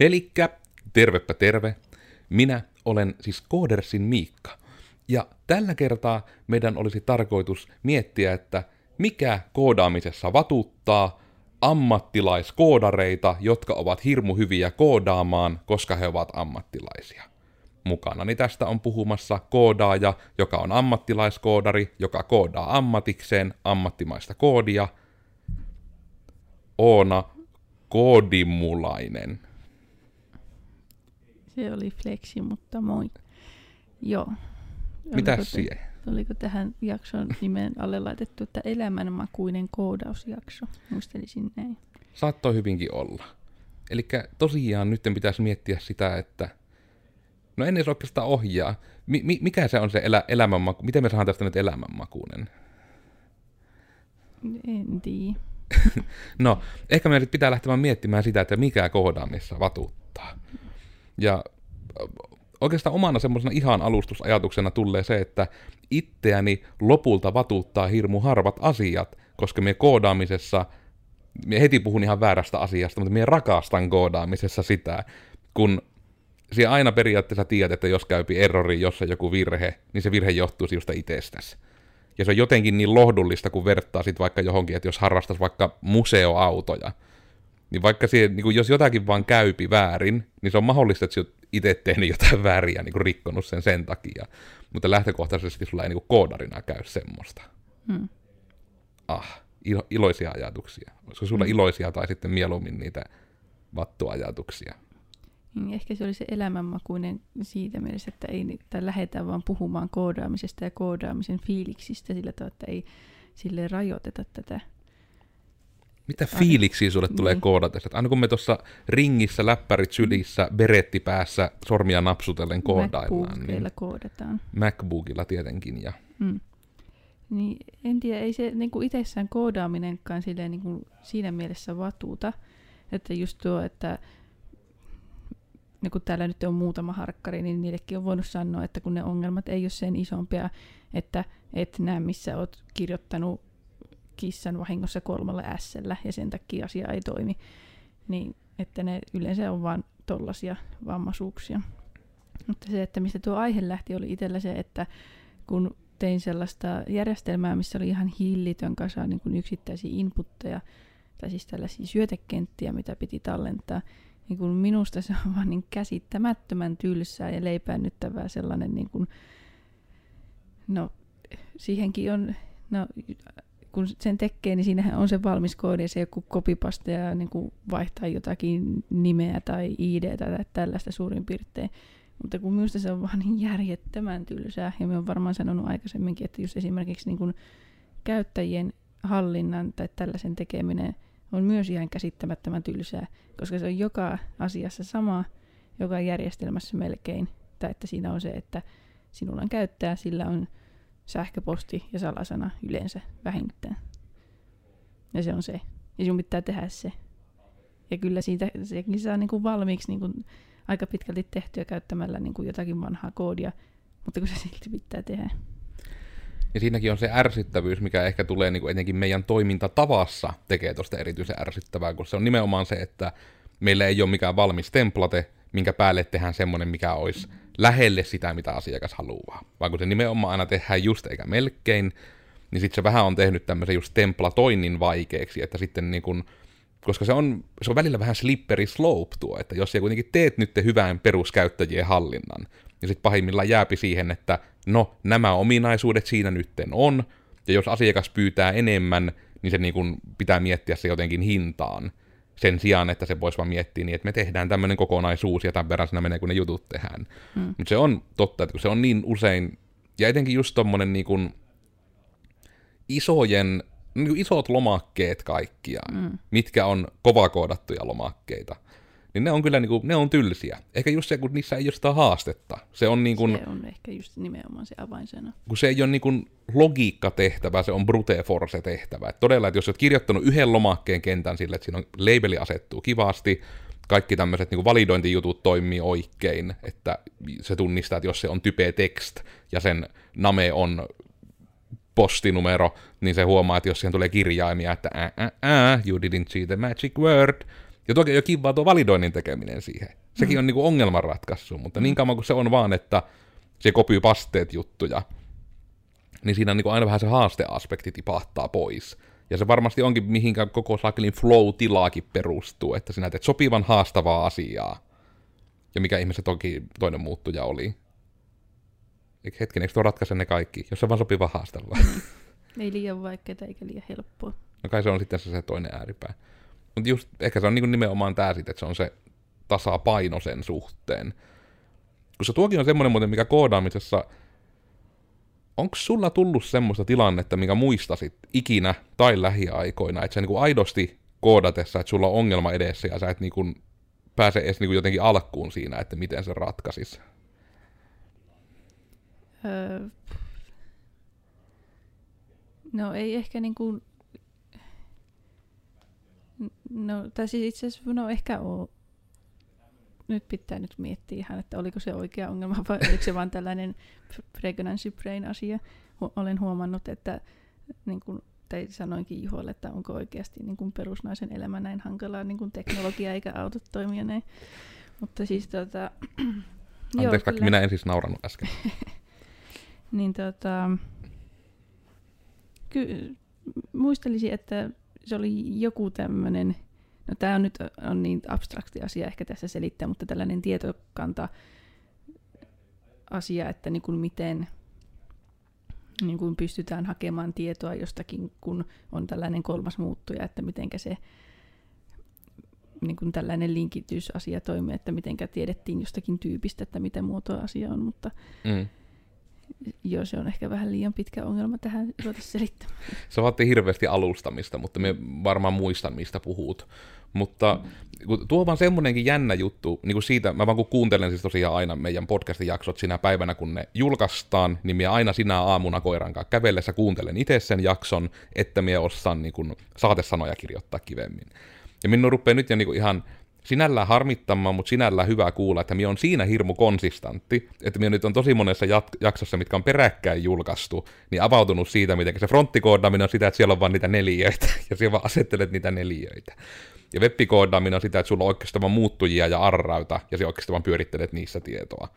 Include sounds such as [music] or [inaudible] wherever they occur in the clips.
Elikkä, tervepä terve. Minä olen siis Koodersin Miikka. Ja tällä kertaa meidän olisi tarkoitus miettiä, että mikä koodaamisessa vatuttaa ammattilaiskoodareita, jotka ovat hirmu hyviä koodaamaan, koska he ovat ammattilaisia. Mukanani tästä on puhumassa koodaaja, joka on ammattilaiskoodari, joka koodaa ammatikseen ammattimaista koodia. Oona Koodimulainen. Se oli flexi, mutta moi. Joo. Mitä siihen? Oliko tähän jakson nimen alle laitettu, että elämänmakuinen koodausjakso? Muistelisin näin. Saattoi hyvinkin olla. Eli tosiaan nyt pitäisi miettiä sitä, että no en edes oikeastaan ohjaa. Mi- mi- mikä se on se elä- elämänmaku? Miten me saadaan tästä nyt elämänmakuinen? En tiedä. [laughs] No, ehkä meidän pitää lähteä miettimään sitä, että mikä koodaamissa vatuttaa. Ja oikeastaan omana semmoisena ihan alustusajatuksena tulee se, että itseäni lopulta vatuttaa hirmu harvat asiat, koska me koodaamisessa, me heti puhun ihan väärästä asiasta, mutta me rakastan koodaamisessa sitä, kun siellä aina periaatteessa tiedät, että jos käypi errori, jos on joku virhe, niin se virhe johtuu sinusta itsestäsi. Ja se on jotenkin niin lohdullista, kun vertaa sit vaikka johonkin, että jos harrastas vaikka museoautoja, niin vaikka siihen, niin jos jotakin vaan käypi väärin, niin se on mahdollista, että sinä itse tehnyt jotain [laughs] väärin ja niin kuin rikkonut sen sen takia. Mutta lähtökohtaisesti sulla ei niin kuin koodarina käy semmoista. Hmm. Ah, ilo, iloisia ajatuksia. Olisiko sulla Mm. iloisia tai sitten mieluummin niitä vattuajatuksia? Niin ehkä se oli se elämänmakuinen siitä mielessä, että ei, tai lähdetään vaan puhumaan koodaamisesta ja koodaamisen fiiliksistä sillä tavalla, että ei sille rajoiteta tätä. Mitä Ai. fiiliksiä sulle tulee Niin. koodata? Että Aina kun me tuossa ringissä, läppärit sylissä, beretti päässä, sormia napsutellen koodaillaan, niin MacBookilla koodataan. MacBookilla tietenkin. Ja Mm. Niin, en tiedä, ei se niin kuin itsessään koodaaminenkaan silleen, niin kuin siinä mielessä vatuuta. Että just tuo, että niin kun täällä nyt on muutama harkkari, niin niillekin on voinut sanoa, että kun ne ongelmat ei ole sen isompia, että et näe missä oot kirjoittanut kissan vahingossa kolmalla s ja sen takia asia ei toimi, niin että ne yleensä on vain tollasia vammaisuuksia. Mutta se, että mistä tuo aihe lähti, oli itsellä se, että kun tein sellaista järjestelmää, missä oli ihan hillitön kasa niin kuin yksittäisiä inputteja, tai siis tällaisia syötekenttiä, mitä piti tallentaa, niin kun minusta se on vaan niin käsittämättömän tylsää ja leipäännyttävää sellainen, niin kuin, no siihenkin on, no kun sen tekee, niin siinähän on se valmis koodi ja se joku kopipaste ja niin kuin vaihtaa jotakin nimeä tai ID tai tällaista suurin piirtein. Mutta kun minusta se on vaan niin järjettömän tylsää, ja me on varmaan sanonut aikaisemminkin, että just esimerkiksi niin kuin käyttäjien hallinnan tai tällaisen tekeminen on myös ihan käsittämättömän tylsää, koska se on joka asiassa sama, joka järjestelmässä melkein, tai että siinä on se, että sinulla on käyttäjä, sillä on sähköposti ja salasana yleensä vähintään. Ja se on se. Ja sinun pitää tehdä se. Ja kyllä siitä sekin saa niin kuin valmiiksi niin kuin aika pitkälti tehtyä käyttämällä niin kuin jotakin vanhaa koodia, mutta kun se silti pitää tehdä. Ja siinäkin on se ärsyttävyys, mikä ehkä tulee niin kuin etenkin meidän toimintatavassa tekee tuosta erityisen ärsyttävää, kun se on nimenomaan se, että meillä ei ole mikään valmis template, minkä päälle tehdään semmoinen, mikä olisi lähelle sitä, mitä asiakas haluaa. Vaan kun se nimenomaan aina tehdään just eikä melkein, niin sitten se vähän on tehnyt tämmöisen just templatoinnin vaikeaksi, että sitten niin kuin, koska se on, se on välillä vähän slippery slope tuo, että jos sä kuitenkin teet nyt hyvän peruskäyttäjien hallinnan, niin sitten pahimmillaan jääpi siihen, että no, nämä ominaisuudet siinä nytten on, ja jos asiakas pyytää enemmän, niin se niin kuin pitää miettiä se jotenkin hintaan, sen sijaan, että se voisi vaan miettiä niin, että me tehdään tämmöinen kokonaisuus, ja tämän verran siinä menee, kun ne jutut tehdään. Mm. Mutta se on totta, että kun se on niin usein, ja etenkin just tommonen niin kuin isojen, niin kuin isot lomakkeet kaikkiaan, Mm. mitkä on kovakoodattuja lomakkeita, niin ne on kyllä niin kuin, ne on tylsiä. Ehkä just se, kun niissä ei ole sitä haastetta. Se on niin kuin, Se on ehkä just nimenomaan se avainsana. kun se ei ole niin kuin logiikkatehtävä, se on brute force tehtävä. Et todella, että jos olet kirjoittanut yhden lomakkeen kentän sille, että siinä on labeli asettuu kivasti, kaikki tämmöiset niin validointijutut toimii oikein, että se tunnistaa, että jos se on type text ja sen name on postinumero, niin se huomaa, että jos siihen tulee kirjaimia, että ää, ää, you didn't see the magic word, Ja toki jo kivaa tuo validoinnin tekeminen siihen. Sekin mm. on niinku ongelmanratkaisu, mutta niin kauan kuin se on vaan, että se kopyy pasteet juttuja, niin siinä on niinku aina vähän se haasteaspekti tipahtaa pois. Ja se varmasti onkin, mihinkä koko sakelin flow-tilaakin perustuu, että sinä teet sopivan haastavaa asiaa. Ja mikä ihmiset toki toinen muuttuja oli. Hetken, eikö tuo ratkaise ne kaikki, jos se vaan sopiva haastavaa? Ei liian vaikeaa eikä liian helppoa. No kai se on sitten se, se toinen ääripää. Mutta just ehkä se on niin nimenomaan tämä sitten, että se on se tasapaino sen suhteen. Koska tuokin on semmoinen muuten, mikä koodaamisessa, onko sulla tullut semmoista tilannetta, mikä muistasit ikinä tai lähiaikoina, että sä niin aidosti koodatessa, että sulla on ongelma edessä ja sä et niin kuin pääse edes niin kuin jotenkin alkuun siinä, että miten se ratkaisis? Öö, no ei ehkä niin kuin No, tai siis itse asiassa no ehkä ole. Nyt pitää nyt miettiä ihan, että oliko se oikea ongelma [laughs] vai oliko se vain tällainen pregnancy brain asia. Hu- olen huomannut, että niin kuin, tai sanoinkin Juholle, että onko oikeasti niin kuin perusnaisen elämä näin hankalaa, niin kuin teknologia eikä autot toimia näin. Mutta siis [clears throat] tota... Anteeksi, vaikka minä en siis naurannut äsken. [laughs] niin tota... Ky- muistelisin, että se oli joku tämmöinen, no tämä on nyt on niin abstrakti asia ehkä tässä selittää, mutta tällainen tietokanta asia, että niin kuin miten niin kuin pystytään hakemaan tietoa jostakin, kun on tällainen kolmas muuttuja, että miten se niin kuin tällainen linkitysasia toimii, että miten tiedettiin jostakin tyypistä, että mitä muotoa asia on, mutta mm. Joo, se on ehkä vähän liian pitkä ongelma tähän ruveta selittämään. Se vaatii hirveästi alustamista, mutta me varmaan muistan, mistä puhut. Mutta mm. tuo on vaan semmoinenkin jännä juttu, niin kuin siitä, mä vaan kun kuuntelen siis tosiaan aina meidän podcastin jaksot sinä päivänä, kun ne julkaistaan, niin minä aina sinä aamuna koiran kanssa kävellessä kuuntelen itse sen jakson, että minä osaan niin kuin, saatesanoja kirjoittaa kivemmin. Ja minun rupeaa nyt jo niin kuin ihan sinällään harmittamaan, mutta sinällään hyvä kuulla, että minä on siinä hirmu konsistantti, että minä nyt on tosi monessa jat- jaksossa, mitkä on peräkkäin julkaistu, niin avautunut siitä, miten se fronttikoodaminen on sitä, että siellä on vain niitä neliöitä, [laughs] ja siellä vaan asettelet niitä neliöitä. Ja webbikoodaminen on sitä, että sulla on oikeastaan muuttujia ja arrauta, ja se oikeastaan pyörittelet niissä tietoa.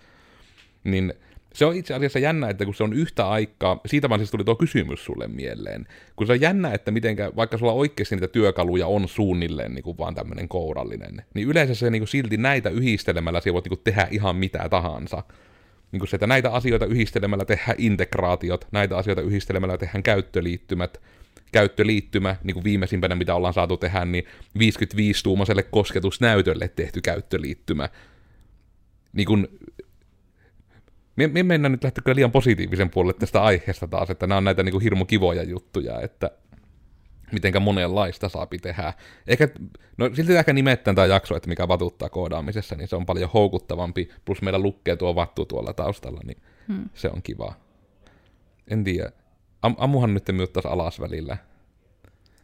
Niin se on itse asiassa jännä, että kun se on yhtä aikaa, siitä vaan siis tuli tuo kysymys sulle mieleen, kun se on jännä, että mitenkä, vaikka sulla oikeasti niitä työkaluja on suunnilleen niin kuin vaan tämmöinen kourallinen, niin yleensä se niin kuin silti näitä yhdistelemällä sä voit niin kuin tehdä ihan mitä tahansa. Niin kuin se, että näitä asioita yhdistelemällä tehdään integraatiot, näitä asioita yhdistelemällä tehdään käyttöliittymät, käyttöliittymä, niin kuin viimeisimpänä mitä ollaan saatu tehdä, niin 55-tuumaiselle kosketusnäytölle tehty käyttöliittymä. Niin kuin me, me mennään nyt lähteä liian positiivisen puolelle tästä aiheesta taas, että nämä on näitä niin kuin hirmu kivoja juttuja, että mitenkä monenlaista saapi tehdä. Ehkä, no silti ehkä nimettään tämä jakso, että mikä vatuttaa koodaamisessa, niin se on paljon houkuttavampi, plus meillä lukkee tuo vattu tuolla taustalla, niin hmm. se on kiva. En tiedä. Am, ammuhan nyt myös alas välillä.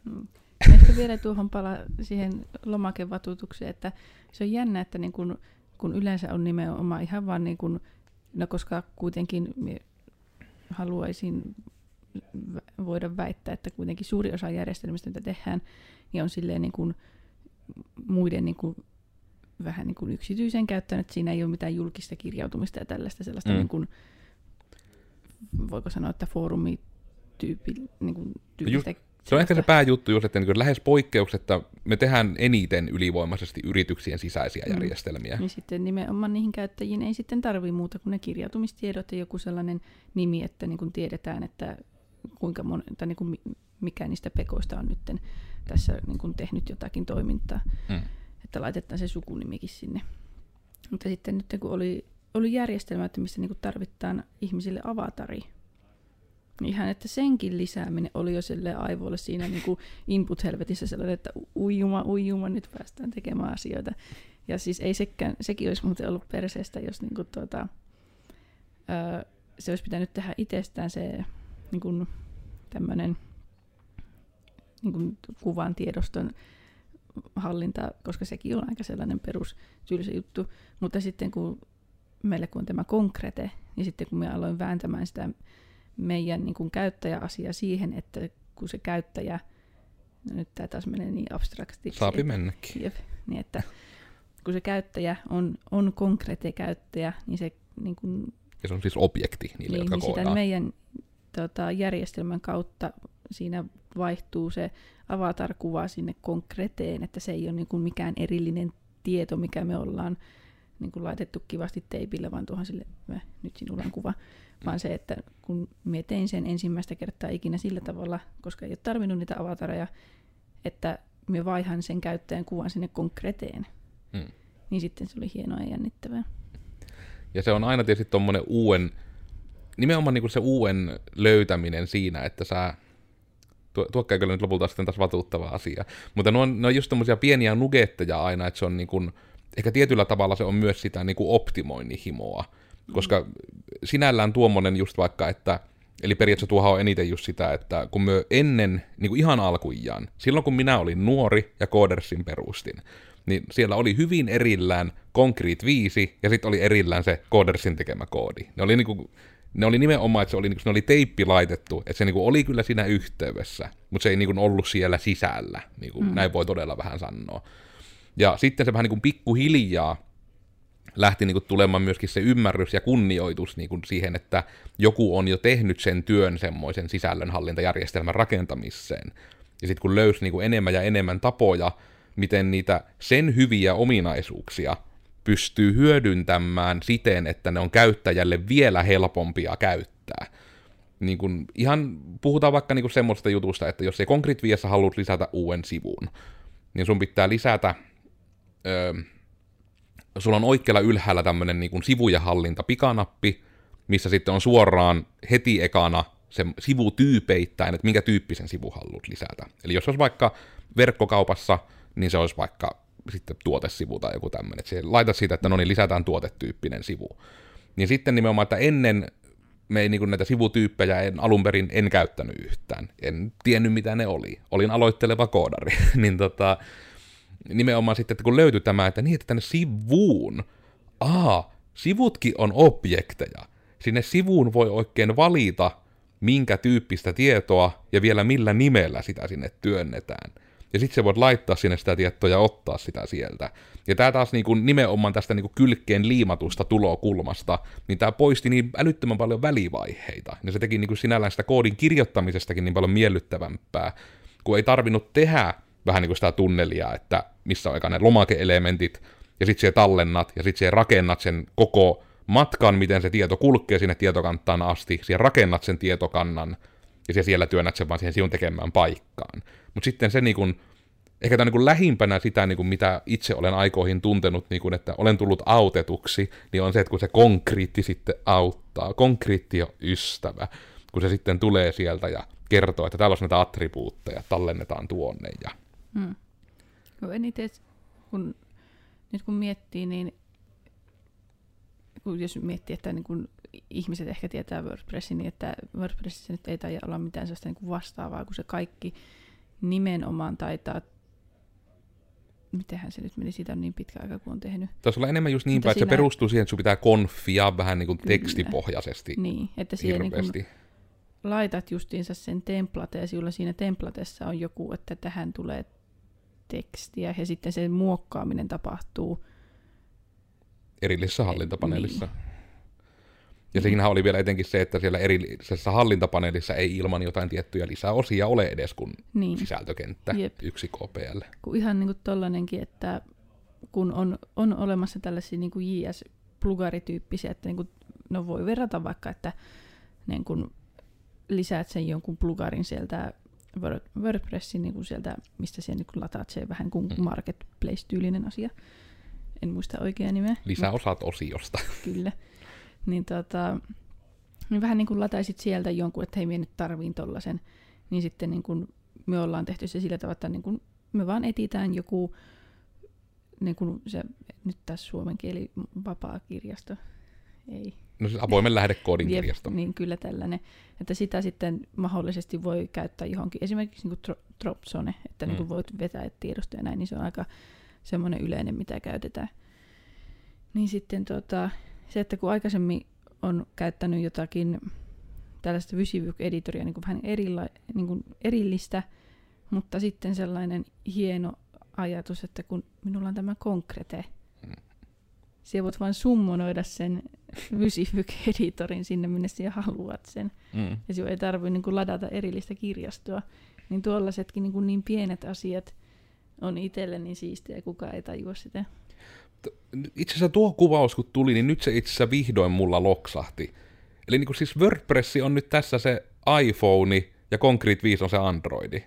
Hmm. Ehkä vielä tuohon pala siihen lomakevatutukseen, että se on jännä, että niin kun, kun yleensä on nimenomaan ihan vaan niin kun No koska kuitenkin haluaisin voida väittää, että kuitenkin suuri osa järjestelmistä, mitä tehdään, niin on silleen niin kuin muiden niin kuin, vähän niin kuin yksityisen käyttöön, että siinä ei ole mitään julkista kirjautumista ja tällaista sellaista, mm. niin kuin, voiko sanoa, että foorumityyppi, niin kuin, tyyppistä se on ehkä se pääjuttu just, että niin lähes poikkeuksetta me tehdään eniten ylivoimaisesti yrityksien sisäisiä mm. järjestelmiä. Ja sitten nimenomaan niihin käyttäjiin ei sitten tarvitse muuta kuin ne kirjautumistiedot ja joku sellainen nimi, että niin kuin tiedetään, että kuinka mon, tai niin kuin mikä niistä pekoista on nyt tässä niin kuin tehnyt jotakin toimintaa. Mm. Että laitetaan se sukunimikin sinne. Mutta sitten nyt kun oli, oli järjestelmä, että missä niin kuin tarvitaan ihmisille avatari, Ihan, että senkin lisääminen oli jo sille aivoille siinä niin kuin input-helvetissä sellainen, että uijuma, uijuma, nyt päästään tekemään asioita. Ja siis ei sekään, sekin olisi muuten ollut perseestä, jos niin kuin tuota, öö, se olisi pitänyt tehdä itsestään se niin kuin, tämmöinen niin kuin kuvan tiedoston hallinta, koska sekin on aika sellainen perus tylsä juttu. Mutta sitten kun meille kun on tämä konkrete, niin sitten kun me aloin vääntämään sitä meidän niin kuin käyttäjäasia siihen, että kun se käyttäjä, no nyt tämä taas menee niin abstraktiksi. Saapi mennäkin. Jep, niin että kun se käyttäjä on, on konkreettinen käyttäjä, niin se niin kuin, Ja se on siis objekti niille, niin, jotka niin sitä meidän tota, järjestelmän kautta siinä vaihtuu se avatar-kuva sinne konkreteen, että se ei ole niin kuin mikään erillinen tieto, mikä me ollaan niin kuin laitettu kivasti teipille, vaan tuohon sille, mä, nyt sinulla on kuva, vaan se, että kun me tein sen ensimmäistä kertaa ikinä sillä tavalla, koska ei ole tarvinnut niitä avatareja, että me vaihan sen käyttäjän kuvan sinne konkreteen, Mm. niin sitten se oli hienoa ja jännittävää. Ja se on aina tietysti tuommoinen uuden, nimenomaan niinku se uuden löytäminen siinä, että sä, tuo, tuo kyllä nyt lopulta sitten taas vatuuttava asia, mutta ne on, ne on just tommosia pieniä nugetteja aina, että se on niinku, ehkä tietyllä tavalla se on myös sitä niinku optimoinnin himoa, koska sinällään tuommoinen just vaikka, että Eli periaatteessa tuohan on eniten just sitä, että kun me ennen, niin kuin ihan alkujaan, silloin kun minä olin nuori ja Codersin perustin, niin siellä oli hyvin erillään Concrete 5 ja sitten oli erillään se Codersin tekemä koodi. Ne oli, niinku, ne oli nimenomaan, että se oli, niinku, ne oli teippi laitettu, että se niinku oli kyllä siinä yhteydessä, mutta se ei niinku ollut siellä sisällä, niinku, mm. näin voi todella vähän sanoa. Ja sitten se vähän niinku pikkuhiljaa lähti niinku tulemaan myöskin se ymmärrys ja kunnioitus niinku siihen, että joku on jo tehnyt sen työn semmoisen sisällönhallintajärjestelmän rakentamiseen. Ja sitten kun löysi niinku enemmän ja enemmän tapoja, miten niitä sen hyviä ominaisuuksia pystyy hyödyntämään siten, että ne on käyttäjälle vielä helpompia käyttää. Niin kun ihan puhutaan vaikka niinku semmoista jutusta, että jos ei 5 haluat lisätä uuden sivun, niin sun pitää lisätä öö, sulla on oikealla ylhäällä tämmöinen niin sivuja hallinta pikanappi, missä sitten on suoraan heti ekana se sivutyypeittäin, että minkä tyyppisen sivu haluat lisätä. Eli jos olisi vaikka verkkokaupassa, niin se olisi vaikka sitten tuotesivu tai joku tämmöinen. Että laita siitä, että no niin, lisätään tuotetyyppinen sivu. Niin sitten nimenomaan, että ennen me ei niin näitä sivutyyppejä en, alun perin en käyttänyt yhtään. En tiennyt, mitä ne oli. Olin aloitteleva koodari. [laughs] niin tota, nimenomaan sitten, että kun löytyi tämä, että niin, että tänne sivuun, aa, sivutkin on objekteja. Sinne sivuun voi oikein valita, minkä tyyppistä tietoa ja vielä millä nimellä sitä sinne työnnetään. Ja sitten sä voit laittaa sinne sitä tietoa ja ottaa sitä sieltä. Ja tämä taas niinku nimenomaan tästä niinku kylkeen liimatusta tulokulmasta, niin tämä poisti niin älyttömän paljon välivaiheita. Ja se teki niinku sinällään sitä koodin kirjoittamisestakin niin paljon miellyttävämpää, kun ei tarvinnut tehdä vähän niin kuin sitä tunnelia, että missä on eka ne lomakeelementit, ja sitten siellä tallennat, ja sitten siellä rakennat sen koko matkan, miten se tieto kulkee sinne tietokanttaan asti, siellä rakennat sen tietokannan, ja siellä työnnät sen vaan siihen sinun tekemään paikkaan. Mutta sitten se niin kuin, ehkä tämä niin kuin lähimpänä sitä, niin kuin mitä itse olen aikoihin tuntenut, niin kuin, että olen tullut autetuksi, niin on se, että kun se konkriitti sitten auttaa, konkriitti on ystävä, kun se sitten tulee sieltä ja kertoo, että on näitä attribuutteja, tallennetaan tuonne ja Hmm. Kun eniten, kun, nyt kun miettii, niin kun jos miettii, että niin kun ihmiset ehkä tietää WordPressin, niin että WordPressissä nyt ei taida olla mitään sellaista niin vastaavaa, kun se kaikki nimenomaan taitaa mitenhän se nyt meni, siitä on niin pitkä aika, kun on tehnyt. Taisi olla enemmän just niin päin, että se perustuu siihen, että sun pitää konfia vähän niin kuin tekstipohjaisesti Niin, että siihen niin hirveästi. laitat justiinsa sen template ja sinulla siinä templatessa on joku, että tähän tulee tekstiä ja sitten sen muokkaaminen tapahtuu. erillisessä hallintapaneelissa. Ja siinähän oli vielä etenkin se, että siellä erillisessä hallintapaneelissa ei ilman jotain tiettyjä lisäosia ole edes kuin Niin. sisältökenttä Jep. yksi KPL. kun ihan niin kuin tollanenkin, että kun on, on olemassa tällaisia niin kuin JS-plugarityyppisiä, että niin kuin, no voi verrata vaikka, että niin kuin lisäät sen jonkun plugarin sieltä WordPressin niin kuin sieltä, mistä siellä niin lataat se vähän kuin Mm. marketplace-tyylinen asia. En muista oikeaa nimeä. Lisäosat osiosta. [laughs] Kyllä. Niin, tota, niin vähän niin kuin lataisit sieltä jonkun, että hei, minä nyt tarviin tollasen. Niin sitten niin kuin me ollaan tehty se sillä tavalla, että niin kuin me vaan etitään joku, niin kuin se, nyt tässä suomen kieli vapaa kirjasto. Ei. No siis avoimen lähdekoodin Jep, kirjasto. Niin kyllä tällainen. Että sitä sitten mahdollisesti voi käyttää johonkin, esimerkiksi niin kuin Dro- Dropzone, että mm. niin kuin voit vetää tiedostoja ja näin, niin se on aika semmoinen yleinen, mitä käytetään. Niin sitten tota, se, että kun aikaisemmin on käyttänyt jotakin tällaista Vysivyk-editoria niin kuin vähän erilla, niin kuin erillistä, mutta sitten sellainen hieno ajatus, että kun minulla on tämä konkrete, Siellä voit vain summonoida sen Vysifyk-editorin sinne, minne sinä haluat sen. Mm. Ja sinun ei tarvitse niin ladata erillistä kirjastoa. Niin tuollaisetkin niin, niin pienet asiat on itselle niin siistiä ja kukaan ei tajua sitä. Itse asiassa tuo kuvaus kun tuli, niin nyt se itse asiassa vihdoin mulla loksahti. Eli niin kuin siis WordPress on nyt tässä se iPhone ja Concrete 5 on se Androidi.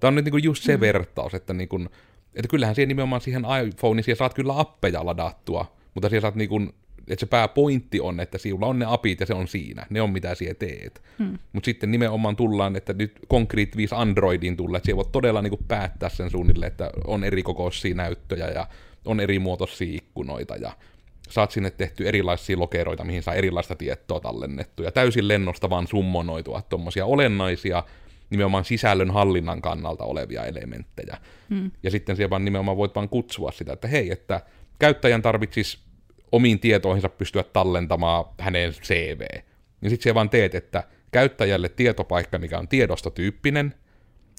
Tämä on nyt niin kuin just se mm. vertaus, että, niin kuin, että kyllähän siihen nimenomaan siihen iPhoneen siellä saat kyllä appeja ladattua, mutta siellä saat niin kuin, että se pääpointti on, että sinulla on ne apit ja se on siinä. Ne on mitä siellä teet. Hmm. Mutta sitten nimenomaan tullaan, että nyt Concrete 5 Androidin tulee, että siellä voit todella niin kuin päättää sen suunnilleen, että on eri kokoisia näyttöjä ja on eri muotoisia ikkunoita ja saat sinne tehty erilaisia lokeroita, mihin saa erilaista tietoa tallennettu ja täysin lennosta vaan summonoitua tuommoisia olennaisia nimenomaan sisällön hallinnan kannalta olevia elementtejä. Hmm. Ja sitten siellä vaan nimenomaan voit vaan kutsua sitä, että hei, että käyttäjän tarvitsisi omiin tietoihinsa pystyä tallentamaan hänen CV. Niin sitten siellä vaan teet, että käyttäjälle tietopaikka, mikä on tiedostotyyppinen,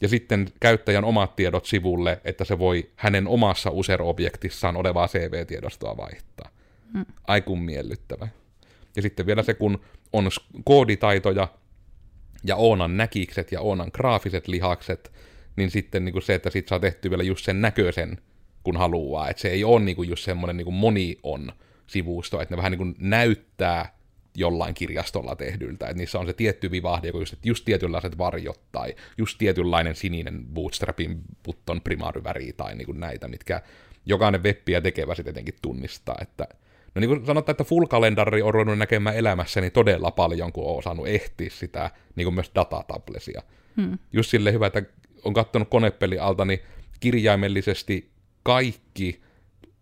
ja sitten käyttäjän omat tiedot sivulle, että se voi hänen omassa user-objektissaan olevaa CV-tiedostoa vaihtaa. Hmm. Aikun miellyttävä. Ja sitten vielä se, kun on kooditaitoja ja Oonan näkikset ja Oonan graafiset lihakset, niin sitten niin kuin se, että sit saa tehty vielä just sen näköisen, kun haluaa. Että se ei ole niin kuin just semmoinen niin kuin moni on sivusto, että ne vähän niin kuin näyttää jollain kirjastolla tehdyltä, että niissä on se tietty vivahde, joku just, että just tietynlaiset varjot tai just tietynlainen sininen bootstrapin button primaaryväri tai niin kuin näitä, mitkä jokainen webbiä tekevä sitten tietenkin tunnistaa, että No niin kuin sanotaan, että full kalendari on ruvennut näkemään elämässäni todella paljon, kun on osannut ehtiä sitä, niin kuin myös datatablesia. Hmm. Just sille hyvä, että on katsonut konepeli alta, niin kirjaimellisesti kaikki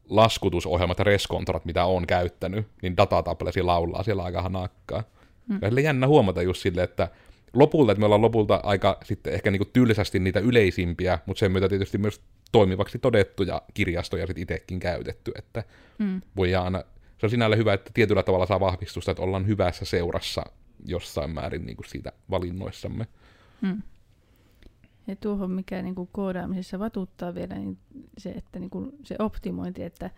laskutusohjelmat ja reskontrat, mitä on käyttänyt, niin datatablesi laulaa siellä aika hanakkaa. Hmm. Ja jännä huomata just sille, että lopulta, että me ollaan lopulta aika sitten ehkä niinku tylsästi niitä yleisimpiä, mutta sen myötä tietysti myös toimivaksi todettuja kirjastoja sitten itsekin käytetty, että Hmm. voi aina, se on sinällä hyvä, että tietyllä tavalla saa vahvistusta, että ollaan hyvässä seurassa jossain määrin niin kuin siitä valinnoissamme. Hmm. Ja tuohon, mikä niin kuin koodaamisessa vatuttaa vielä, niin se, että niin kuin se optimointi, että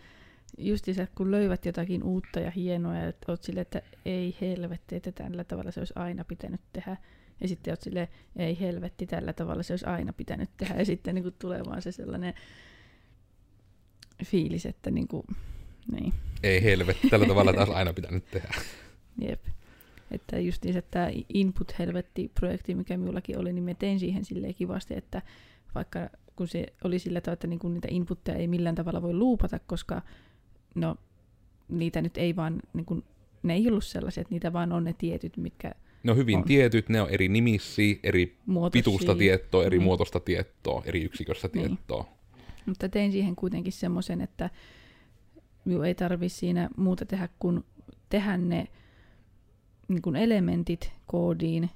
justiinsa kun löydät jotakin uutta ja hienoa, ja oot sille, että ei helvetti, että tällä tavalla se olisi aina pitänyt tehdä. Ja sitten oot sille, ei helvetti, tällä tavalla se olisi aina pitänyt tehdä. Ja sitten niin kuin tulee vaan se sellainen fiilis, että niin kuin, niin, Ei helvetti, tällä tavalla taas aina pitänyt tehdä. jep. Että just niin, että tämä Input-helvetti-projekti, mikä minullakin oli, niin mä tein siihen silleen kivasti, että vaikka kun se oli sillä tavalla, että niinku niitä inputteja ei millään tavalla voi luupata, koska no, niitä nyt ei vaan, niinku, ne ei ollut sellaisia, että niitä vaan on ne tietyt, mitkä Ne hyvin On. tietyt, ne on eri nimissä, eri muotoisia. pituista tietoa, eri Niin. muotoista tietoa, eri yksikössä Niin. tietoa. Mutta tein siihen kuitenkin semmoisen, että minun ei tarvi siinä muuta tehdä kuin tehdä ne niin kuin elementit koodiin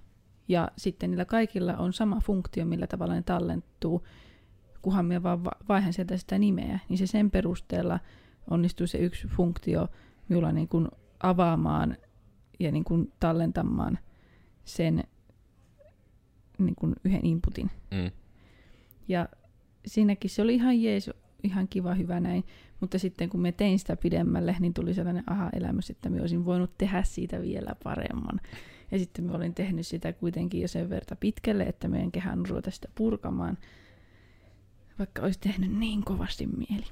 ja sitten niillä kaikilla on sama funktio, millä tavalla ne tallentuu, kunhan minä vaan va- vaihan sieltä sitä nimeä, niin se sen perusteella onnistuu se yksi funktio minulla niin kuin avaamaan ja niin kuin tallentamaan sen niin kuin yhden inputin. Mm. Ja siinäkin se oli ihan jees, ihan kiva, hyvä näin. Mutta sitten kun me tein sitä pidemmälle, niin tuli sellainen aha-elämys, että me olisin voinut tehdä siitä vielä paremman. Ja sitten me olin tehnyt sitä kuitenkin jo sen verta pitkälle, että meidän kehän ruveta sitä purkamaan. Vaikka olisi tehnyt niin kovasti mieli.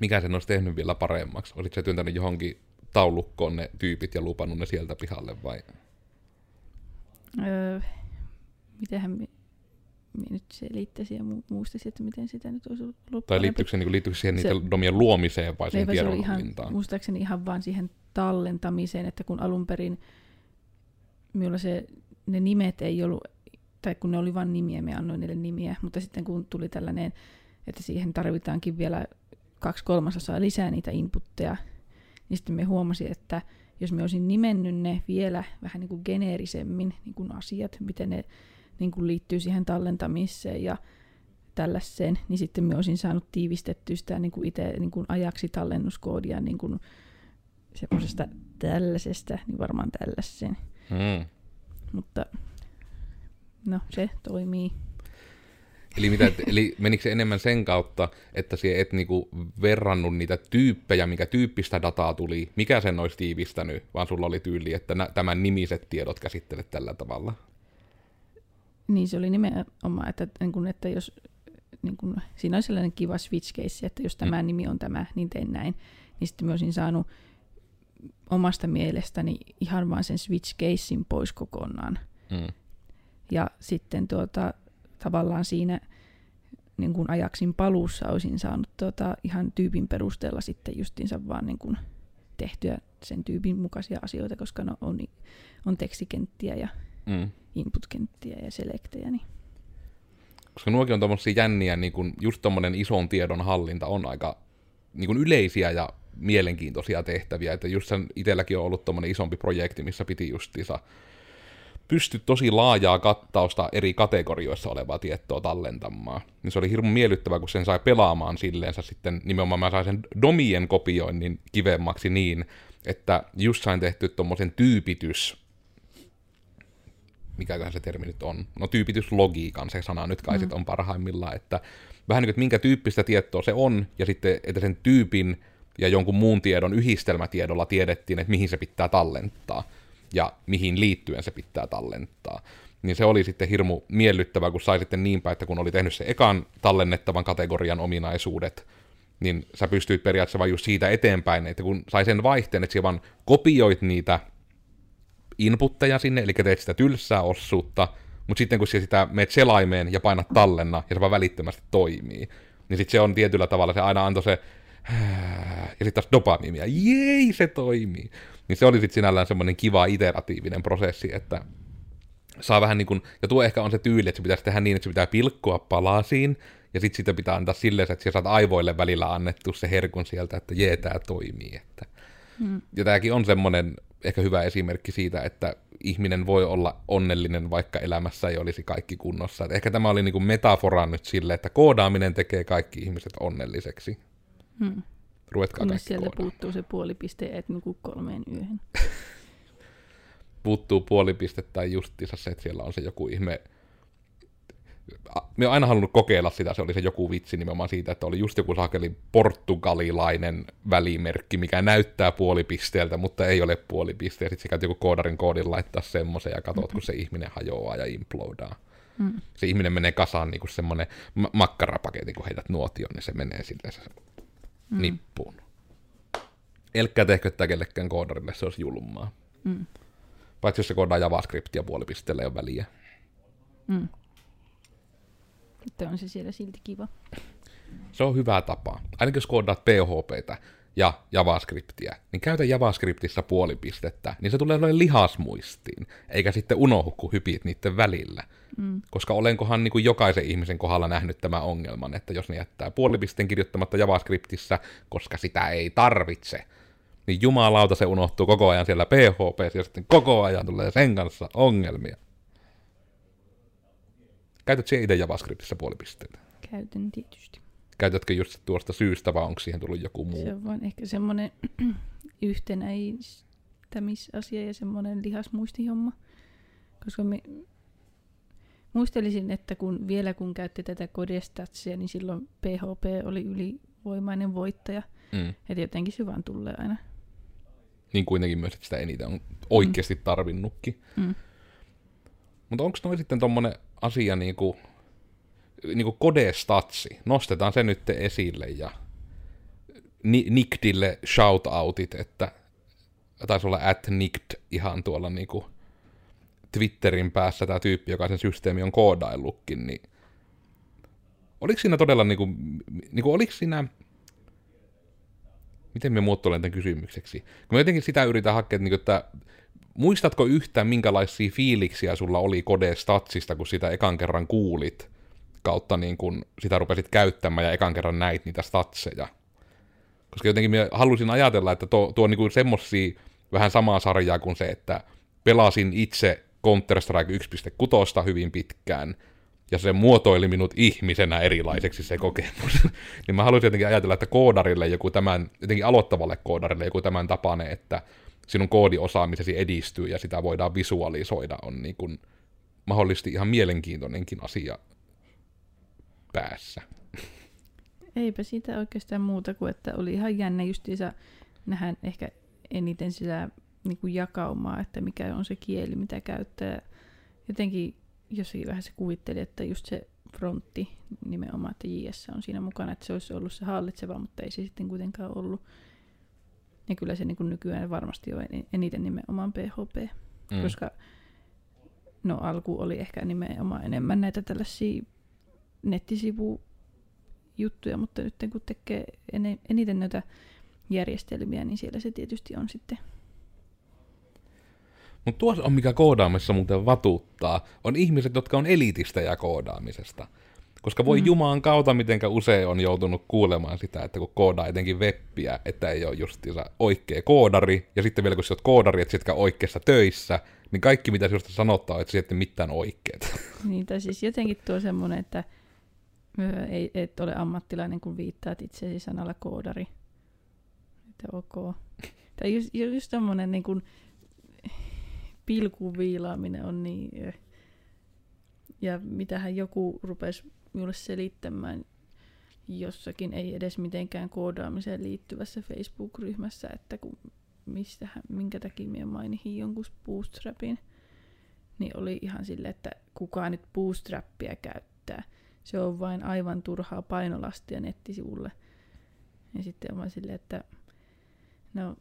Mikä sen olisi tehnyt vielä paremmaksi? Olisitko sä työntänyt johonkin taulukkoon ne tyypit ja lupannut ne sieltä pihalle vai? Öö, mitähän nyt selittäisin ja mu- muistaisin, että miten sitä nyt olisi ollut Tai liittyykö se, niin liittyykö siihen Se- niiden domien luomiseen vai se ihan, tiedonhallintaan? muistaakseni ihan vaan siihen tallentamiseen, että kun alun perin minulla se, ne nimet ei ollut, tai kun ne oli vain nimiä, me annoin niille nimiä, mutta sitten kun tuli tällainen, että siihen tarvitaankin vielä kaksi kolmasosaa lisää niitä inputteja, niin sitten me huomasin, että jos me olisin nimennyt ne vielä vähän niin kuin geneerisemmin, niin kuin asiat, miten ne niin kuin liittyy siihen tallentamiseen ja tällaiseen, niin sitten me olisin saanut tiivistettyä sitä niin kuin itse niin kuin ajaksi tallennuskoodia niin kuin semmoisesta tällaisesta, niin varmaan tällaiseen. Mm. Mutta no, se toimii. Eli, mitä, eli menikö se enemmän sen kautta, että se et niinku verrannut niitä tyyppejä, mikä tyyppistä dataa tuli, mikä sen olisi tiivistänyt, vaan sulla oli tyyli, että nä, tämän nimiset tiedot käsittelet tällä tavalla? Niin se oli nimenomaan, että, niin kun, että jos niin kun, siinä oli sellainen kiva switch case, että jos tämä mm. nimi on tämä, niin teen näin. Niin sitten mä olisin saanut omasta mielestäni ihan vaan sen switch casein pois kokonaan. Mm. Ja sitten tuota, tavallaan siinä niin kun ajaksin paluussa olisin saanut tuota, ihan tyypin perusteella sitten justiinsa vaan niin kun tehtyä sen tyypin mukaisia asioita, koska no on, on tekstikenttiä ja mm. input-kenttiä ja selektejä. Niin. Koska nuokin on tommosia jänniä, niin kun just tommonen ison tiedon hallinta on aika niin kun yleisiä ja mielenkiintoisia tehtäviä. Että just sen itselläkin on ollut tommonen isompi projekti, missä piti justiinsa pysty tosi laajaa kattausta eri kategorioissa olevaa tietoa tallentamaan. Niin se oli hirveän miellyttävää, kun sen sai pelaamaan silleensä sitten nimenomaan mä sain sen domien kopioinnin kivemmaksi niin, että just sain tehty tuommoisen tyypitys, mikäköhän se termi nyt on, no tyypityslogiikan se sana nyt kai mm. sit on parhaimmillaan, että vähän niin kuin, että minkä tyyppistä tietoa se on, ja sitten, että sen tyypin ja jonkun muun tiedon yhdistelmätiedolla tiedettiin, että mihin se pitää tallentaa ja mihin liittyen se pitää tallentaa. Niin se oli sitten hirmu miellyttävä, kun sai sitten niinpä, että kun oli tehnyt se ekan tallennettavan kategorian ominaisuudet, niin sä pystyit periaatteessa vain just siitä eteenpäin, että kun sai sen vaihteen, että sä vaan kopioit niitä inputteja sinne, eli teet sitä tylsää ossuutta, mutta sitten kun sä sitä meet selaimeen ja painat tallenna, ja se vaan välittömästi toimii, niin sitten se on tietyllä tavalla, se aina antoi se ja sitten taas dopamiinia, jei, se toimii. Niin se oli sitten sinällään semmoinen kiva iteratiivinen prosessi, että saa vähän niin kuin, ja tuo ehkä on se tyyli, että se pitäisi tehdä niin, että se pitää pilkkoa palasiin, ja sitten sitä pitää antaa silleen, että sä saat aivoille välillä annettu se herkun sieltä, että jee, tämä toimii. Että. Hmm. Ja tämäkin on semmoinen ehkä hyvä esimerkki siitä, että ihminen voi olla onnellinen, vaikka elämässä ei olisi kaikki kunnossa. Et ehkä tämä oli niin kuin metafora nyt sille, että koodaaminen tekee kaikki ihmiset onnelliseksi. Hmm. Ruvetkaa Kunnes sieltä koodaan. puuttuu se puoli piste, et nuku kolmeen yöhön. [laughs] puuttuu puoli piste tai justiinsa se, että siellä on se joku ihme... Me oon aina halunnut kokeilla sitä, se oli se joku vitsi nimenomaan siitä, että oli just joku sakeli portugalilainen välimerkki, mikä näyttää puolipisteeltä, mutta ei ole puolipiste, ja sitten sä käyt joku koodarin koodin laittaa semmoisen, ja katsot, mm-hmm. kun se ihminen hajoaa ja implodaa. Mm. Se ihminen menee kasaan niin kuin semmoinen makkarapaketti, kun heität nuotion, niin se menee silleen se mm. nippuun. Elkkää tehkö tätä kellekään koodarille, se olisi julmaa. Mm. Paitsi jos se koodaa JavaScriptia puolipisteellä jo väliä. Mm. Että on se siellä silti kiva. Se on hyvä tapa. Ainakin jos koodaat PHPtä ja JavaScriptia, niin käytä JavaScriptissa puolipistettä, niin se tulee olemaan lihasmuistiin, eikä sitten unohdu, kun hypit niiden välillä. Mm. Koska olenkohan niin kuin jokaisen ihmisen kohdalla nähnyt tämän ongelman, että jos ne jättää puolipisteen kirjoittamatta JavaScriptissa, koska sitä ei tarvitse, niin jumalauta se unohtuu koko ajan siellä PHP, ja sitten koko ajan tulee sen kanssa ongelmia. Käytätkö itse JavaScriptissa puolipisteitä? Käytän tietysti. Käytätkö just tuosta syystä, vai onko siihen tullut joku muu? Se on vaan ehkä semmoinen [clears throat] yhtenäistämisasia ja semmoinen lihasmuistihomma. Koska me, muistelisin, että kun vielä kun käytti tätä kodestatsia, niin silloin PHP oli ylivoimainen voittaja. Mm. Että jotenkin se vaan tulee aina. Niin kuitenkin myös, että sitä eniten on oikeasti mm. tarvinnutkin. Mm. Mutta onko noin sitten tommonen asia niinku, niinku kodestatsi? Nostetaan se nyt esille ja Nickdille shoutoutit, että taisi olla at Nickd ihan tuolla niinku Twitterin päässä tämä tyyppi, joka sen systeemi on koodaillutkin, niin oliko siinä todella niinku, niinku oliko siinä, miten me muotoilen tämän kysymykseksi? Kun mä jotenkin sitä yritän hakea, niinku, että muistatko yhtään minkälaisia fiiliksiä sulla oli Kode Statsista, kun sitä ekan kerran kuulit, kautta niin kun sitä rupesit käyttämään ja ekan kerran näit niitä statseja? Koska jotenkin mä halusin ajatella, että tuo, tuo on niin semmosia vähän samaa sarjaa kuin se, että pelasin itse Counter-Strike 1.6 hyvin pitkään, ja se muotoili minut ihmisenä erilaiseksi se kokemus. [laughs] niin mä haluaisin jotenkin ajatella, että koodarille joku tämän, jotenkin aloittavalle koodarille joku tämän tapainen, että sinun koodiosaamisesi edistyy ja sitä voidaan visualisoida, on niin kuin mahdollisesti ihan mielenkiintoinenkin asia päässä. Eipä siitä oikeastaan muuta kuin, että oli ihan jännä justiinsa nähdä ehkä eniten sitä niin kuin jakaumaa, että mikä on se kieli, mitä käyttää. Jotenkin jossakin vähän se kuvitteli, että just se frontti nimenomaan, että JS on siinä mukana, että se olisi ollut se hallitseva, mutta ei se sitten kuitenkaan ollut. Ja kyllä se niin kuin nykyään varmasti on eniten nimenomaan PHP, mm. koska no alku oli ehkä nimenomaan enemmän näitä tällaisia nettisivu juttuja, mutta nyt kun tekee eniten näitä järjestelmiä, niin siellä se tietysti on sitten. Mutta tuossa on mikä koodaamissa muuten vatuuttaa, on ihmiset, jotka on elitistä ja koodaamisesta. Koska voi mm. Jumaan kautta, mitenkä usein on joutunut kuulemaan sitä, että kun koodaa etenkin webbiä, että ei ole justiinsa oikea koodari, ja sitten vielä kun sä oot koodari, että sitkä oikeassa töissä, niin kaikki mitä sinusta sanottaa, että sä et mitään oikeet. [laughs] Niin, tai siis jotenkin tuo semmoinen, että ei, et ole ammattilainen, kun viittaat itseesi sanalla koodari. Että ok. Tai just, just semmoinen niin kuin, pilkuviilaaminen on niin... Ja mitähän joku rupesi minulle selittämään jossakin, ei edes mitenkään koodaamiseen liittyvässä Facebook-ryhmässä, että kun mistähän, minkä takia minä mainihin jonkun bootstrapin, niin oli ihan sille, että kuka nyt bootstrappia käyttää. Se on vain aivan turhaa painolastia nettisivulle. Ja sitten on silleen, että no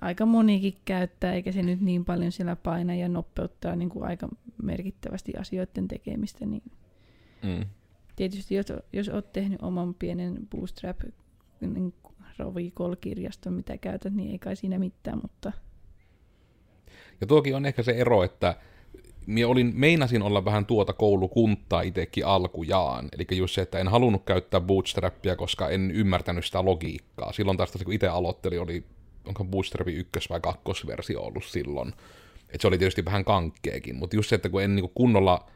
aika monikin käyttää, eikä se nyt niin paljon siellä paina ja nopeuttaa niin kuin aika merkittävästi asioiden tekemistä. Niin mm. Tietysti jos, jos olet tehnyt oman pienen Bootstrap niin Rovicol-kirjaston, mitä käytät, niin ei kai siinä mitään, mutta... Ja tuokin on ehkä se ero, että minä olin, meinasin olla vähän tuota koulukuntaa itsekin alkujaan. Eli just se, että en halunnut käyttää bootstrappia, koska en ymmärtänyt sitä logiikkaa. Silloin taas kun itse aloittelin, oli onko Bootstrapin ykkös- vai kakkosversio ollut silloin. Et se oli tietysti vähän kankkeekin, mutta just se, että kun en niinku kunnolla,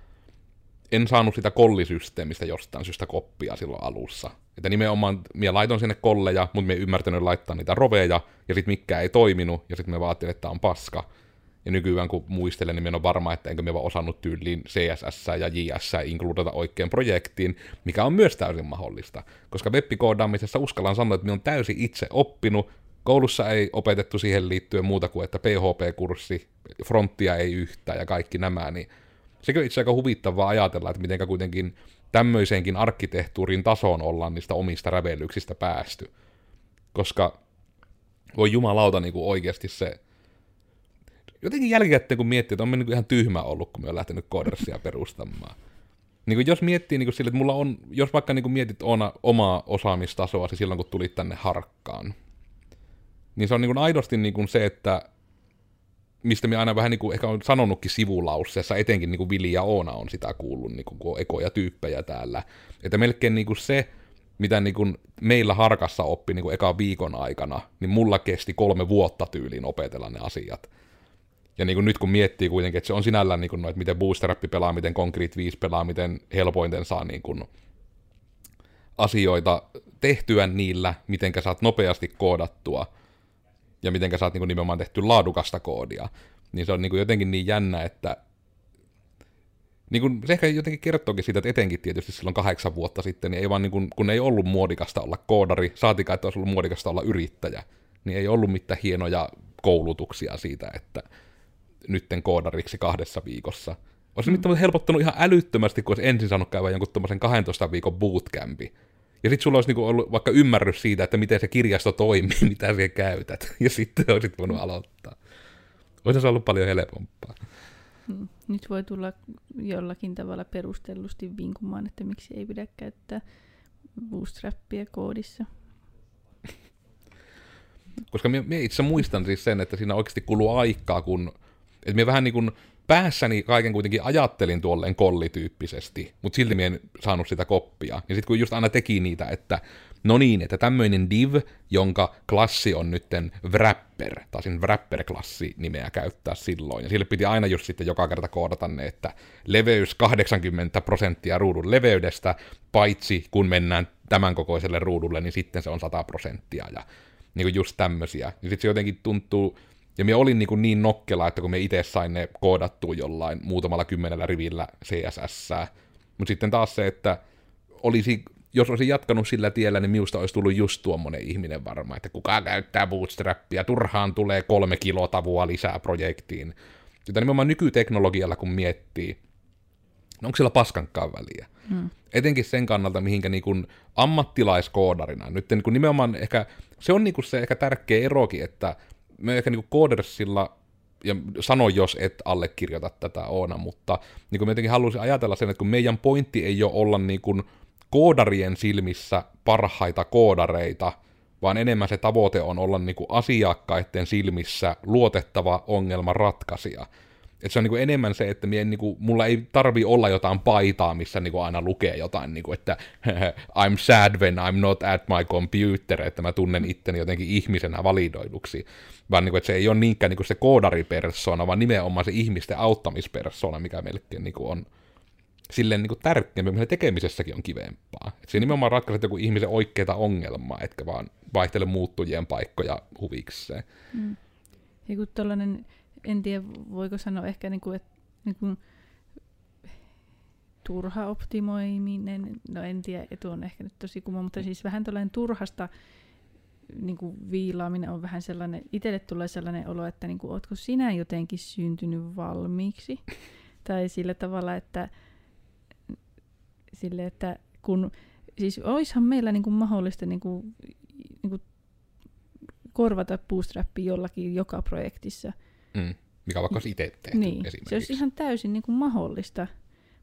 en saanut sitä kollisysteemistä jostain syystä koppia silloin alussa. Että nimenomaan, minä laitoin sinne kolleja, mutta minä ymmärtänyt laittaa niitä roveja, ja sitten mikä ei toiminut, ja sitten me vaatin, että on paska. Ja nykyään kun muistelen, niin minä on varma, että enkö me vaan osannut tyyliin CSS ja JS inkludata oikein projektiin, mikä on myös täysin mahdollista. Koska webbikoodaamisessa uskallan sanoa, että minä on täysin itse oppinut, Koulussa ei opetettu siihen liittyen muuta kuin, että PHP-kurssi, fronttia ei yhtään ja kaikki nämä, niin sekin on itse aika huvittavaa ajatella, että miten kuitenkin tämmöiseenkin arkkitehtuurin tasoon ollaan niistä omista rävellyksistä päästy. Koska voi jumalauta niin kuin oikeasti se, jotenkin jälkikäteen kun miettii, että on niin ihan tyhmä ollut, kun me on lähtenyt Codersia perustamaan. Niin kuin jos miettii niin kuin sille, että mulla on, jos vaikka niin kuin mietit ona, omaa osaamistasoa silloin, kun tulit tänne harkkaan, niin se on niin kuin aidosti niin kuin se, että mistä me aina vähän niin kuin ehkä on sanonutkin sivulausseessa, etenkin niin kuin Vili ja Oona on sitä kuullut, niin kuin, kun on ekoja tyyppejä täällä. Että melkein niin kuin se, mitä niin kuin meillä harkassa oppi niin kuin eka viikon aikana, niin mulla kesti kolme vuotta tyyliin opetella ne asiat. Ja niin kuin nyt kun miettii kuitenkin, että se on sinällään niin kuin, no, että miten Boosterappi pelaa, miten Concrete 5 pelaa, miten helpointen saa niin kuin asioita tehtyä niillä, miten saat nopeasti koodattua – ja miten sä oot niin nimenomaan tehty laadukasta koodia, niin se on niin jotenkin niin jännä, että niin kuin, se ehkä jotenkin kertookin siitä, että etenkin tietysti silloin kahdeksan vuotta sitten, niin ei vaan niin kuin, kun ei ollut muodikasta olla koodari, saatikaan, että olisi ollut muodikasta olla yrittäjä, niin ei ollut mitään hienoja koulutuksia siitä, että nytten koodariksi kahdessa viikossa. Olisi mm. helpottanut ihan älyttömästi, kun olisi ensin saanut käydä jonkun 12 viikon bootcampi, ja sitten sulla olisi niinku ollut vaikka ymmärrys siitä, että miten se kirjasto toimii, [laughs] mitä siellä käytät. Ja sitten olisit voinut aloittaa. Olisi se ollut paljon helpompaa. Hmm. Nyt voi tulla jollakin tavalla perustellusti vinkumaan, että miksi ei pidä käyttää bootstrappia koodissa. Koska minä itse muistan siis sen, että siinä oikeasti kuluu aikaa, kun... Että minä vähän niin kuin päässäni kaiken kuitenkin ajattelin tuolleen kollityyppisesti, mutta silti minä en saanut sitä koppia. Ja sitten kun just aina teki niitä, että no niin, että tämmöinen div, jonka klassi on nytten wrapper, tai sin wrapper-klassi nimeä käyttää silloin. Ja sille piti aina just sitten joka kerta koodata ne, että leveys 80 prosenttia ruudun leveydestä, paitsi kun mennään tämän kokoiselle ruudulle, niin sitten se on 100 prosenttia. Ja niin kuin just tämmöisiä. Ja sitten se jotenkin tuntuu, ja me olin niin, kuin niin nokkela, että kun me itse sain ne koodattua jollain muutamalla kymmenellä rivillä CSS, mutta sitten taas se, että olisi, jos olisin jatkanut sillä tiellä, niin minusta olisi tullut just tuommoinen ihminen varmaan, että kuka käyttää bootstrappia, turhaan tulee kolme kilotavua lisää projektiin. Jota nimenomaan nykyteknologialla kun miettii, no onko sillä paskankaan väliä? Hmm. Etenkin sen kannalta, mihinkä niin kuin ammattilaiskoodarina, nyt niin kuin nimenomaan ehkä, se on niin kuin se ehkä tärkeä erokin, että me ehkä niin koodersilla ja sano, jos et allekirjoita tätä Oona, mutta niin kuin mä jotenkin haluaisin ajatella sen, että kun meidän pointti ei ole olla niin kuin koodarien silmissä parhaita koodareita, vaan enemmän se tavoite on olla niin kuin asiakkaiden silmissä luotettava ongelmanratkaisija. Et se on niinku enemmän se, että mien, niinku, mulla ei tarvi olla jotain paitaa, missä niinku aina lukee jotain, niinku, että [laughs] I'm sad when I'm not at my computer, että mä tunnen itteni jotenkin ihmisenä validoiduksi. Vaan niinku, että se ei ole niinkään niinku se koodaripersona, vaan nimenomaan se ihmisten auttamispersona, mikä melkein niinku on silleen niinku tärkeämpi, mitä tekemisessäkin on kivempaa. Et se nimenomaan ratkaiset joku ihmisen oikeita ongelmaa, etkä vaan vaihtele muuttujien paikkoja huvikseen. Mm. Ja kun tollainen en tiedä, voiko sanoa ehkä, niin kuin, että niin kuin, turha optimoiminen, no en tiedä, etu on ehkä nyt tosi kumma, mutta siis vähän tällainen turhasta niin kuin viilaaminen on vähän sellainen, itselle tulee sellainen olo, että niin kuin, ootko sinä jotenkin syntynyt valmiiksi? [laughs] tai sillä tavalla, että sille, että kun, siis oishan meillä niin kuin mahdollista niin kuin, niin kuin korvata bootstrappi jollakin joka projektissa, Mm. Mikä vaikka olisi itse tehty niin, se olisi ihan täysin niin kuin mahdollista,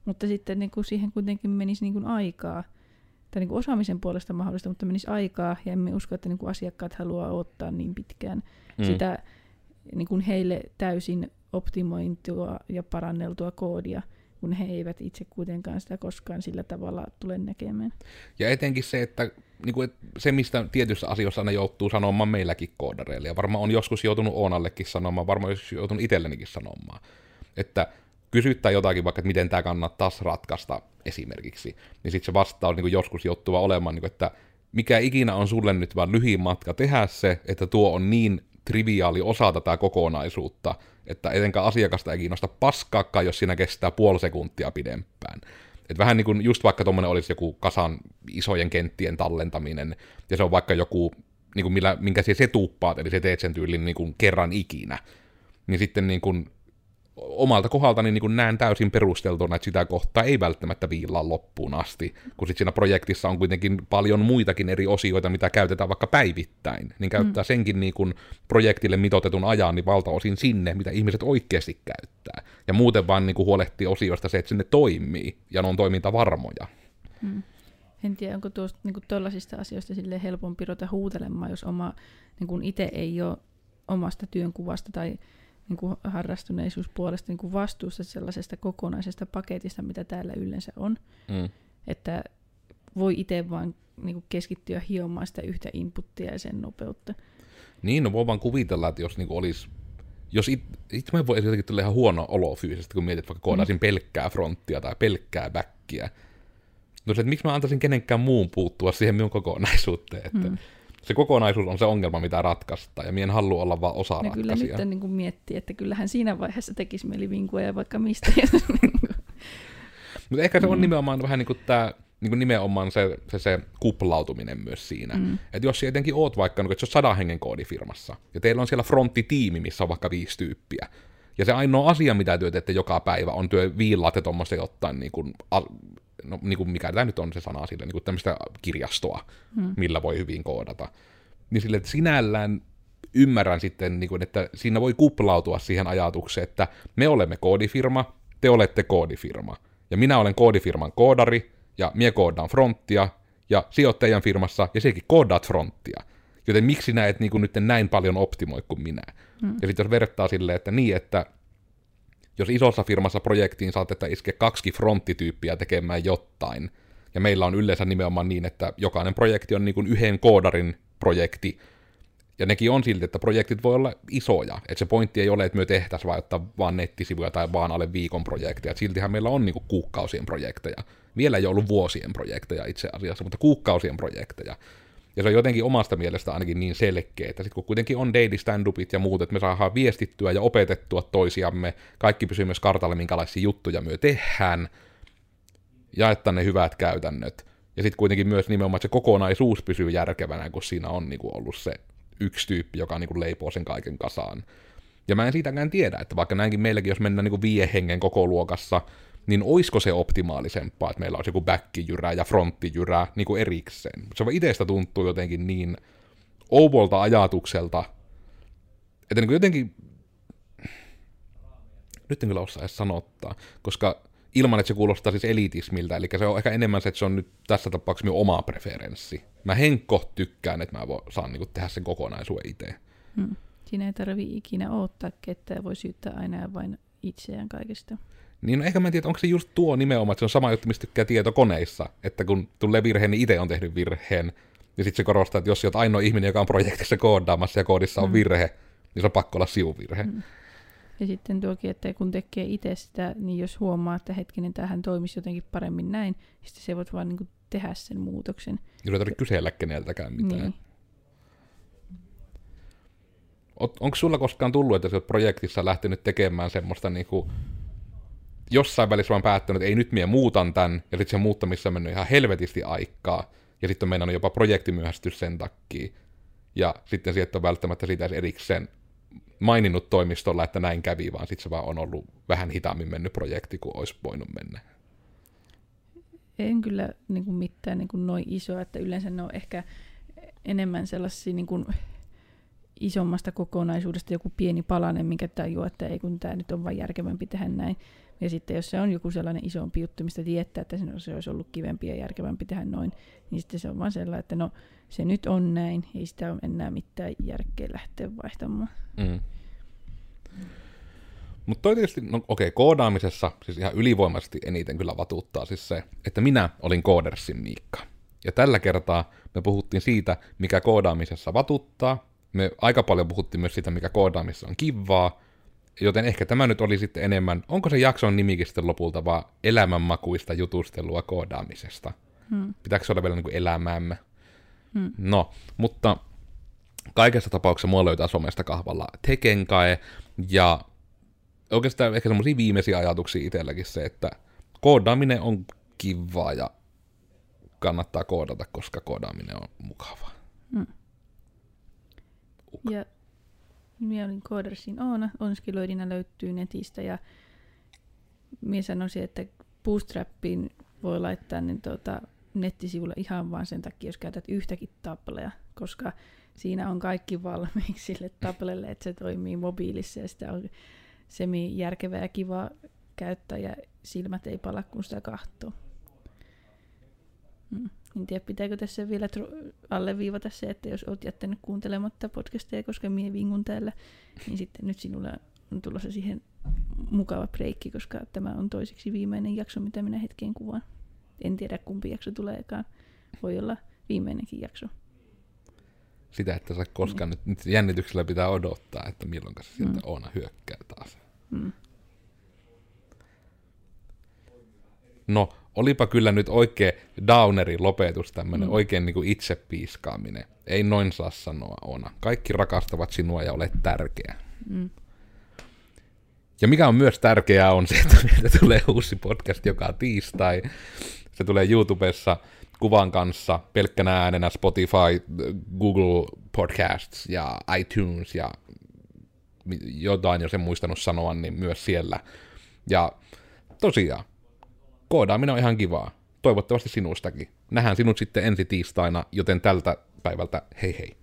mutta sitten niin kuin siihen kuitenkin menisi niin kuin aikaa, tai niin kuin osaamisen puolesta mahdollista, mutta menisi aikaa, ja emme usko, että niin kuin asiakkaat haluaa ottaa niin pitkään mm. sitä niin kuin heille täysin optimointua ja paranneltua koodia, kun he eivät itse kuitenkaan sitä koskaan sillä tavalla tule näkemään. Ja etenkin se, että niin kuin, se, mistä tietyissä asioissa aina joutuu sanomaan meilläkin koodareille, ja varmaan on joskus joutunut Oonallekin sanomaan, varmaan joskus joutunut itsellenikin sanomaan, että kysyttää jotakin vaikka, että miten tämä kannattaa ratkaista esimerkiksi, niin sitten se vastaus niin joskus joutuu olemaan, niin kuin, että mikä ikinä on sulle nyt vaan lyhin matka tehdä se, että tuo on niin triviaali osa tätä kokonaisuutta, että etenkään asiakasta ei kiinnosta paskaakaan, jos siinä kestää puoli sekuntia pidempään. Et vähän niin kuin just vaikka tuommoinen olisi joku kasan isojen kenttien tallentaminen, ja se on vaikka joku, niin kuin millä, minkä se tuuppaat, eli se teet sen tyylin niin kuin kerran ikinä, niin sitten niin kuin omalta kohdaltani niin näen täysin perusteltuna, että sitä kohtaa ei välttämättä viilaa loppuun asti, kun sitten siinä projektissa on kuitenkin paljon muitakin eri osioita, mitä käytetään vaikka päivittäin, niin käyttää mm. senkin niin kuin projektille mitotetun ajan niin valtaosin sinne, mitä ihmiset oikeasti käyttää. Ja muuten vaan niin kuin huolehtii osioista se, että sinne toimii, ja ne on toimintavarmoja. Mm. En tiedä, onko tuosta niin tuollaisista asioista sille helpompi ruveta huutelemaan, jos oma niin itse ei ole omasta työnkuvasta tai niin kuin harrastuneisuuspuolesta niin kuin vastuussa sellaisesta kokonaisesta paketista, mitä täällä yleensä on. Mm. Että voi itse vaan niin kuin keskittyä hiomaan sitä yhtä inputtia ja sen nopeutta. Niin, no voi vaan kuvitella, että jos niin olisi jos it, itse mä voi jotenkin tulla ihan huono olo fyysisesti, kun mietit vaikka koodaisin mm. pelkkää fronttia tai pelkkää backia. No se, että miksi mä antaisin kenenkään muun puuttua siihen minun kokonaisuuteen, että mm se kokonaisuus on se ongelma, mitä ratkaista, ja mien halua olla vaan osa no kyllä nyt niin kuin miettii, että kyllähän siinä vaiheessa tekisi mieli vinkuja vaikka mistä. [laughs] Mutta ehkä se on mm. nimenomaan vähän niin kuin tämä niin kuin nimenomaan se, se, se kuplautuminen myös siinä. Mm. Että jos jotenkin oot vaikka, niin että se on sadan hengen koodifirmassa, ja teillä on siellä fronttitiimi, missä on vaikka viisi tyyppiä, ja se ainoa asia, mitä työ teette joka päivä, on työ viillaatte tuommoista jotain niin kuin, no niin kuin mikä tämä nyt on se sana sille, niin kuin tämmöistä kirjastoa, hmm. millä voi hyvin koodata. Niin sille, että sinällään ymmärrän sitten, niin kuin, että siinä voi kuplautua siihen ajatukseen, että me olemme koodifirma, te olette koodifirma, ja minä olen koodifirman koodari, ja mie koodaan fronttia, ja sijoittajan firmassa, ja sekin koodaat fronttia. Joten miksi näet niin kuin nyt näin paljon optimoi kuin minä? Hmm. Ja sitten jos vertaa silleen, että niin, että jos isossa firmassa projektiin saatetaan iskeä kaksi fronttityyppiä tekemään jotain, ja meillä on yleensä nimenomaan niin, että jokainen projekti on niin kuin yhden koodarin projekti, ja nekin on silti, että projektit voi olla isoja, että se pointti ei ole, että me tehtäisiin vaan ottaa vaan nettisivuja tai vaan alle viikon projekteja, että siltihän meillä on niin kuin kuukausien projekteja. Vielä ei ollut vuosien projekteja itse asiassa, mutta kuukausien projekteja. Ja se on jotenkin omasta mielestä ainakin niin selkeä, että sitten kun kuitenkin on daily stand-upit ja muut, että me saadaan viestittyä ja opetettua toisiamme, kaikki pysyy myös kartalle, minkälaisia juttuja me tehdään, jaettaa ne hyvät käytännöt, Ja sitten kuitenkin myös nimenomaan, se kokonaisuus pysyy järkevänä, kun siinä on niin kuin ollut se yksi tyyppi, joka niin kuin leipoo sen kaiken kasaan. Ja mä en siitäkään tiedä, että vaikka näinkin meilläkin, jos mennään niin kuin viien hengen koko luokassa, niin oisko se optimaalisempaa, että meillä olisi joku backijyrä ja fronttijyrä niin kuin erikseen. Se vaan itsestä tuntuu jotenkin niin ouvolta ajatukselta, että niin kuin jotenkin, nyt en kyllä osaa edes sanottaa, koska ilman, että se kuulostaa siis elitismiltä, eli se on ehkä enemmän se, että se on nyt tässä tapauksessa minun oma preferenssi. Mä henkko tykkään, että mä voin, saan niin kuin, tehdä sen kokonaisuuden itse. Hmm. Siinä ei tarvi ikinä odottaa ketään, voi syyttää aina vain itseään kaikesta. Niin no ehkä mä en tiedä, onko se just tuo nimenomaan, että se on sama juttu, mistä tykkää tietokoneissa, että kun tulee virhe, niin itse on tehnyt virheen. Ja sitten se korostaa, että jos olet ainoa ihminen, joka on projektissa koodaamassa ja koodissa on mm. virhe, niin se on pakko olla sivuvirhe. Mm. Ja sitten tuokin, että kun tekee itse sitä, niin jos huomaa, että hetkinen, tähän toimisi jotenkin paremmin näin, niin sitten se voit vaan niin tehdä sen muutoksen. Ei tarvitse kysellä keneltäkään mitään. Niin. Onko sulla koskaan tullut, että sä oot projektissa lähtenyt tekemään semmoista niinku, jossain välissä vaan päättänyt, että ei nyt mie muutan tämän, ja sitten se muuttamissa on mennyt ihan helvetisti aikaa, ja sitten on meinannut jopa projektimyöhästys sen takia, ja sitten sieltä on välttämättä siitä edes erikseen maininnut toimistolla, että näin kävi, vaan sitten se vaan on ollut vähän hitaammin mennyt projekti kuin olisi voinut mennä. En kyllä niin kuin mitään niin kuin noin isoa, että yleensä ne on ehkä enemmän sellaisia niin kuin isommasta kokonaisuudesta joku pieni palanen, minkä tajuu, että ei kun tämä nyt on vain järkevämpi tehdä näin. Ja sitten jos se on joku sellainen isompi juttu, mistä tietää, että se olisi ollut kivempi ja järkevämpi tehdä noin, niin sitten se on vaan sellainen, että no se nyt on näin, ei sitä ole enää mitään järkeä lähteä vaihtamaan. Mm. Mutta toi tietysti, no okei, okay, koodaamisessa siis ihan ylivoimaisesti eniten kyllä vatuuttaa siis se, että minä olin Koodersin Miikka. Ja tällä kertaa me puhuttiin siitä, mikä koodaamisessa vatuttaa. Me aika paljon puhuttiin myös siitä, mikä koodaamisessa on kivaa. Joten ehkä tämä nyt oli sitten enemmän, onko se jakson nimikin sitten lopulta vaan elämänmakuista jutustelua koodaamisesta? Hmm. Pitääkö se olla vielä niin kuin elämäämme? Hmm. No, mutta kaikessa tapauksessa mua löytää somesta kahvalla Tekenkae, ja oikeastaan ehkä semmoisia viimeisiä ajatuksia itselläkin se, että koodaaminen on kivaa ja kannattaa koodata, koska koodaaminen on mukavaa. Hmm. Ja minä olin Codersin Oona, Onskiloidina löytyy netistä ja minä sanoisin, että Bootstrapin voi laittaa niin tuota, nettisivulla ihan vaan sen takia, jos käytät yhtäkin tappaleja, koska siinä on kaikki valmiiksi sille tappelelle, että se toimii mobiilissa ja sitä on semi järkevää ja kiva käyttää ja silmät ei pala, kun sitä kahtoo. Mm. En tiedä, pitääkö tässä vielä tru- alleviivata se, että jos olet jättänyt kuuntelematta podcasteja, koska mie vingun täällä, niin sitten nyt sinulla on tulossa siihen mukava breikki, koska tämä on toiseksi viimeinen jakso, mitä minä hetkeen kuvaan. En tiedä, kumpi jakso tuleekaan. Voi olla viimeinenkin jakso. Sitä, että sä koskaan niin. nyt, nyt jännityksellä pitää odottaa, että milloin se sieltä mm. Oona hyökkää taas. Mm. No, olipa kyllä nyt oikein downerin lopetus, tämmöinen mm. oikein niin kuin itsepiiskaaminen. Ei noin saa sanoa, Oona. Kaikki rakastavat sinua ja olet tärkeä. Mm. Ja mikä on myös tärkeää on se, että [laughs] meiltä tulee uusi podcast joka tiistai. Se tulee YouTubessa kuvan kanssa, pelkkänä äänenä Spotify, Google Podcasts ja iTunes ja jotain, jos en muistanut sanoa, niin myös siellä. Ja tosiaan, koodaaminen on ihan kivaa. Toivottavasti sinustakin. Nähdään sinut sitten ensi tiistaina, joten tältä päivältä hei hei.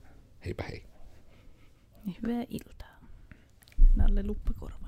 Heipä hei. Hyvää iltaa. Nalle luppakorva.